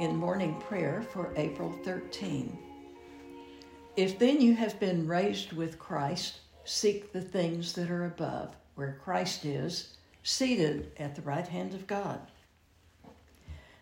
us with morning, in morning prayer for April 13. If then you have been raised with Christ, seek the things that are above, where Christ is, seated at the right hand of God.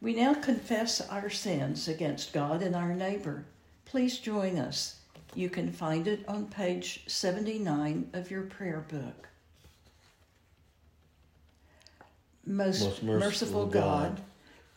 We now confess our sins against God and our neighbor. Please join us. You can find it on page 79 of your prayer book. Most, Most merciful, merciful God, God,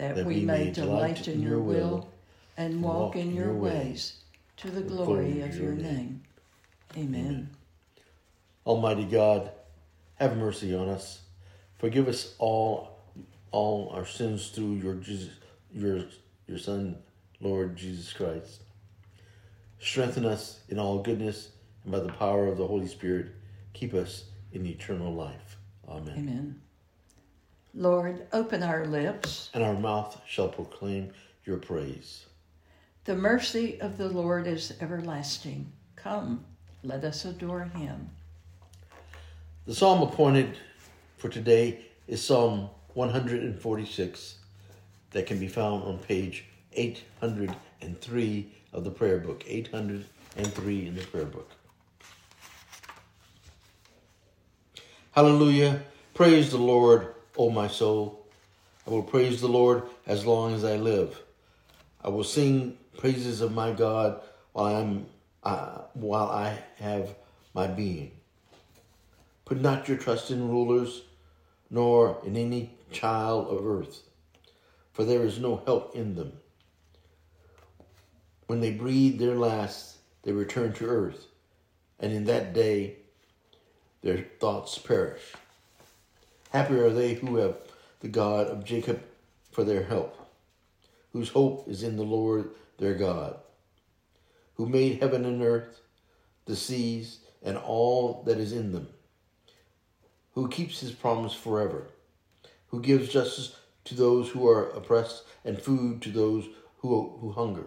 that we may delight in your will and walk in your ways to the glory of your name. Amen. Almighty God, have mercy on us. Forgive us all all our sins through your Jesus, your your Son, Lord Jesus Christ. Strengthen us in all goodness, and by the power of the Holy Spirit, keep us in eternal life. Amen. Amen. Lord, open our lips. And our mouth shall proclaim your praise. The mercy of the Lord is everlasting. Come, let us adore him. The psalm appointed for today is Psalm 146 that can be found on page 803 of the prayer book. 803 in the prayer book. Hallelujah. Praise the Lord, O my soul. I will praise the Lord as long as I live. I will sing praises of my God while I'm uh, while I have my being. Put not your trust in rulers, nor in any child of earth, for there is no help in them. When they breathe their last, they return to earth, and in that day their thoughts perish. Happy are they who have the God of Jacob for their help, whose hope is in the Lord their God, who made heaven and earth, the seas, and all that is in them, who keeps his promise forever, who gives justice to those who are oppressed and food to those who, who hunger.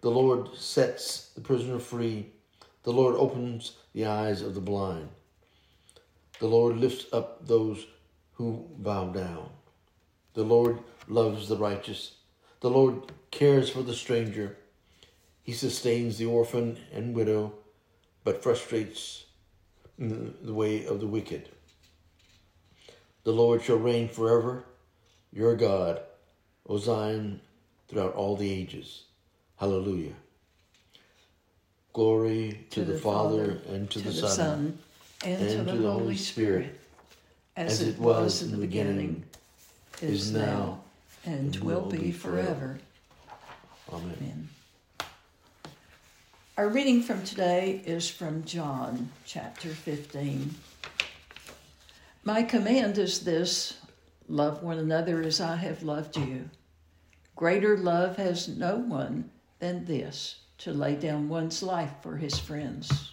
The Lord sets the prisoner free. The Lord opens the eyes of the blind. The Lord lifts up those who bow down. The Lord loves the righteous. The Lord cares for the stranger. He sustains the orphan and widow, but frustrates the way of the wicked. The Lord shall reign forever, your God, O Zion, throughout all the ages. Hallelujah. Glory to, the, Father, and to, the, Son, and, to the Holy Spirit, as, it was in the beginning, is now, and will be forever. Amen. Amen. Our reading from today is from John chapter 15. My command is this love one another as I have loved you. Greater love has no one than this to lay down one's life for his friends.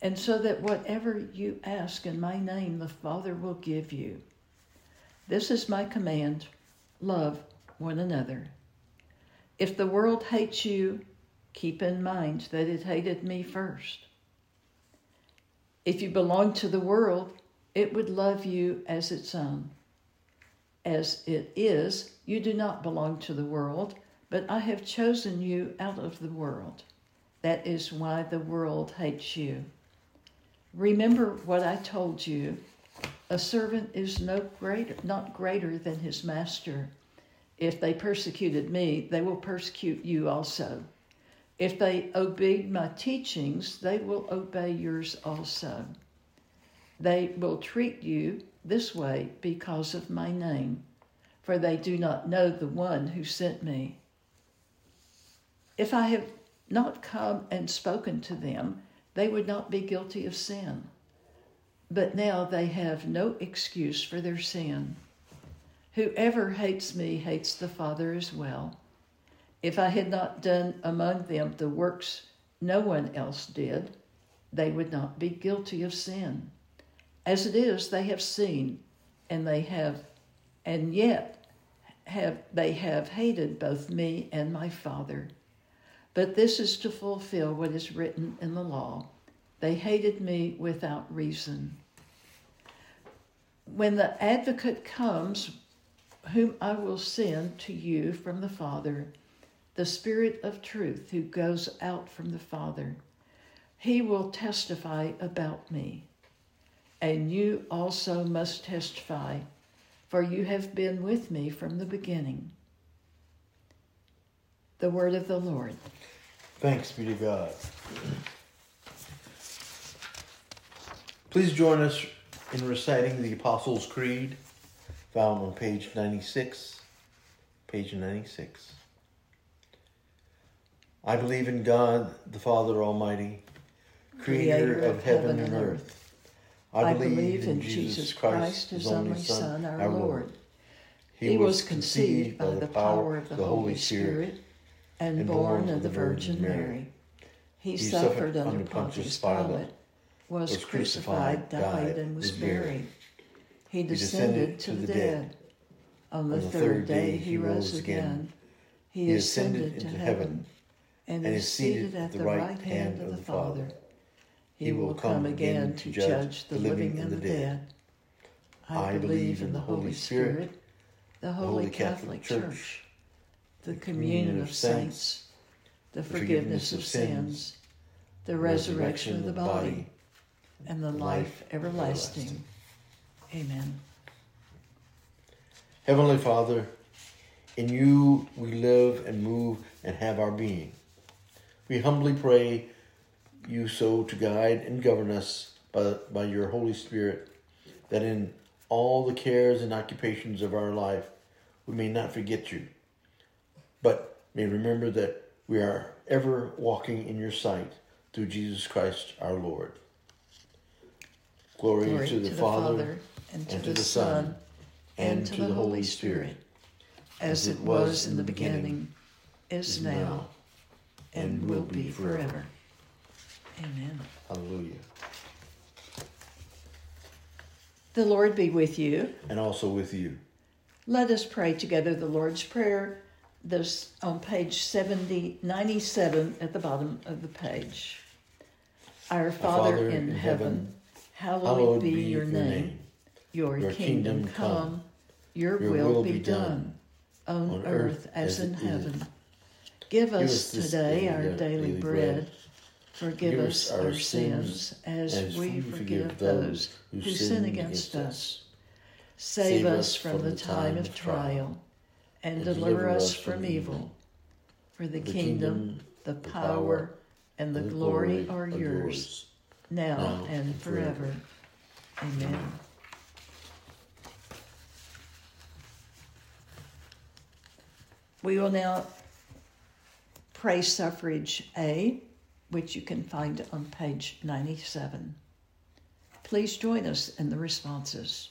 and so that whatever you ask in my name, the Father will give you. This is my command love one another. If the world hates you, keep in mind that it hated me first. If you belong to the world, it would love you as its own. As it is, you do not belong to the world, but I have chosen you out of the world. That is why the world hates you. Remember what I told you. A servant is no greater, not greater than his master. If they persecuted me, they will persecute you also. If they obeyed my teachings, they will obey yours also. They will treat you this way because of my name, for they do not know the one who sent me. If I have not come and spoken to them, they would not be guilty of sin. But now they have no excuse for their sin. Whoever hates me hates the Father as well. If I had not done among them the works no one else did, they would not be guilty of sin. As it is, they have seen, and they have, and yet have they have hated both me and my Father. But this is to fulfill what is written in the law. They hated me without reason. When the advocate comes, whom I will send to you from the Father, the Spirit of truth who goes out from the Father, he will testify about me. And you also must testify, for you have been with me from the beginning. The word of the Lord. Thanks be to God. Please join us in reciting the Apostles' Creed, found on page 96. Page 96. I believe in God, the Father Almighty, creator of heaven and earth. I believe in Jesus Christ, his only Son, our Lord. He was conceived by the power of the Holy Spirit and born of the Virgin Mary. He suffered under Pontius Pilate, was crucified, died, and was buried. He descended to the dead. On the third day he rose again. He ascended into heaven and is seated at the right hand of the Father. He will come again to judge the living and the dead. I believe in the Holy Spirit, the Holy Catholic Church the communion of saints, the forgiveness of sins, the resurrection of the body, and the life everlasting. Amen. Heavenly Father, in you we live and move and have our being. We humbly pray you so to guide and govern us by, by your Holy Spirit, that in all the cares and occupations of our life we may not forget you but may remember that we are ever walking in your sight through Jesus Christ our Lord. Glory, Glory to, the, to Father, the Father, and to, and to the, Son, and to the Holy Spirit, as it was in the beginning, is now, and will be forever. Amen. Hallelujah. The Lord be with you. And also with you. Let us pray together the Lord's Prayer this on page 70, 97 at the bottom of the page. Our Father, Father in, in heaven, hallowed, hallowed be, your name. Your, your kingdom, kingdom come, your, your will, will be done, on, on earth as in heaven. Give us today our daily bread. Forgive us our sins as, as we forgive those who sin against us. Save us from the time of trial and deliver us from evil. For the kingdom, the power, and the glory are yours, now and forever. Amen. We will now pray suffrage A, which you can find on page 97. Please join us in the responses.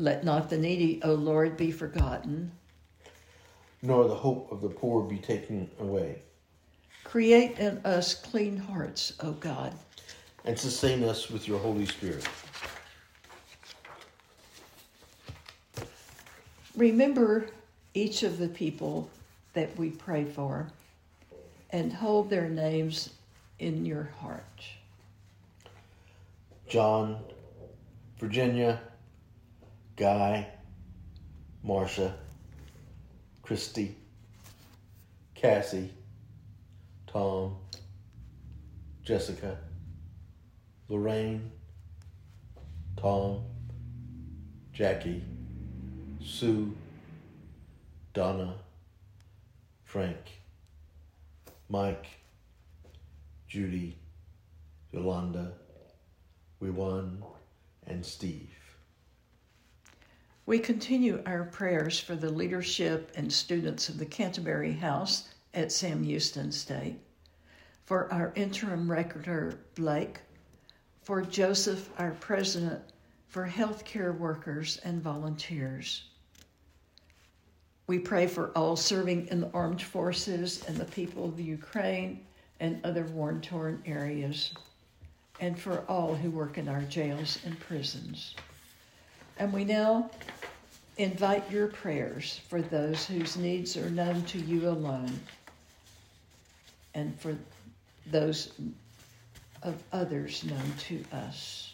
Let not the needy, O Lord, be forgotten nor the hope of the poor be taken away. Create in us clean hearts, O God, and sustain us with your Holy Spirit. Remember each of the people that we pray for and hold their names in your heart. John, Virginia, Guy, Marcia, Christy, Cassie, Tom, Jessica, Lorraine, Tom, Jackie, Sue, Donna, Frank, Mike, Judy, Yolanda, Wiwan, and Steve. We continue our prayers for the leadership and students of the Canterbury House at Sam Houston State, for our interim recorder, Blake, for Joseph, our president, for healthcare workers and volunteers. We pray for all serving in the armed forces and the people of Ukraine and other war torn areas, and for all who work in our jails and prisons. And we now invite your prayers for those whose needs are known to you alone and for those of others known to us.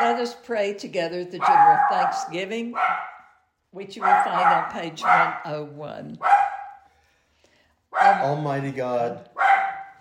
Let us pray together the general thanksgiving, which you will find on page 101. Almighty God,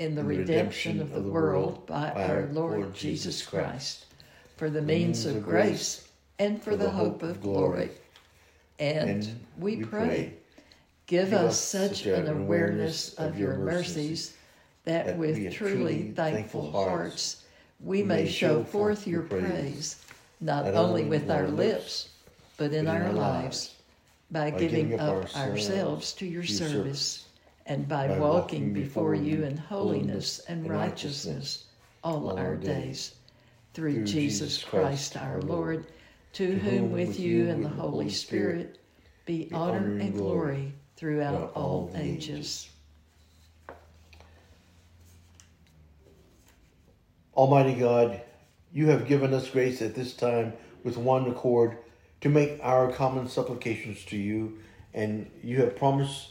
in the redemption of the world by our Lord Jesus Christ, for the means of grace and for the hope of glory. And we pray, give us such an awareness of your mercies that with truly thankful hearts we may show forth your praise, not only with our lips, but in our lives, by giving up ourselves to your service and by walking before you in holiness and righteousness all our days. Through Jesus Christ our Lord, to whom with you and the Holy Spirit be honor and glory throughout all ages. Almighty God, you have given us grace at this time with one accord to make our common supplications to you, and you have promised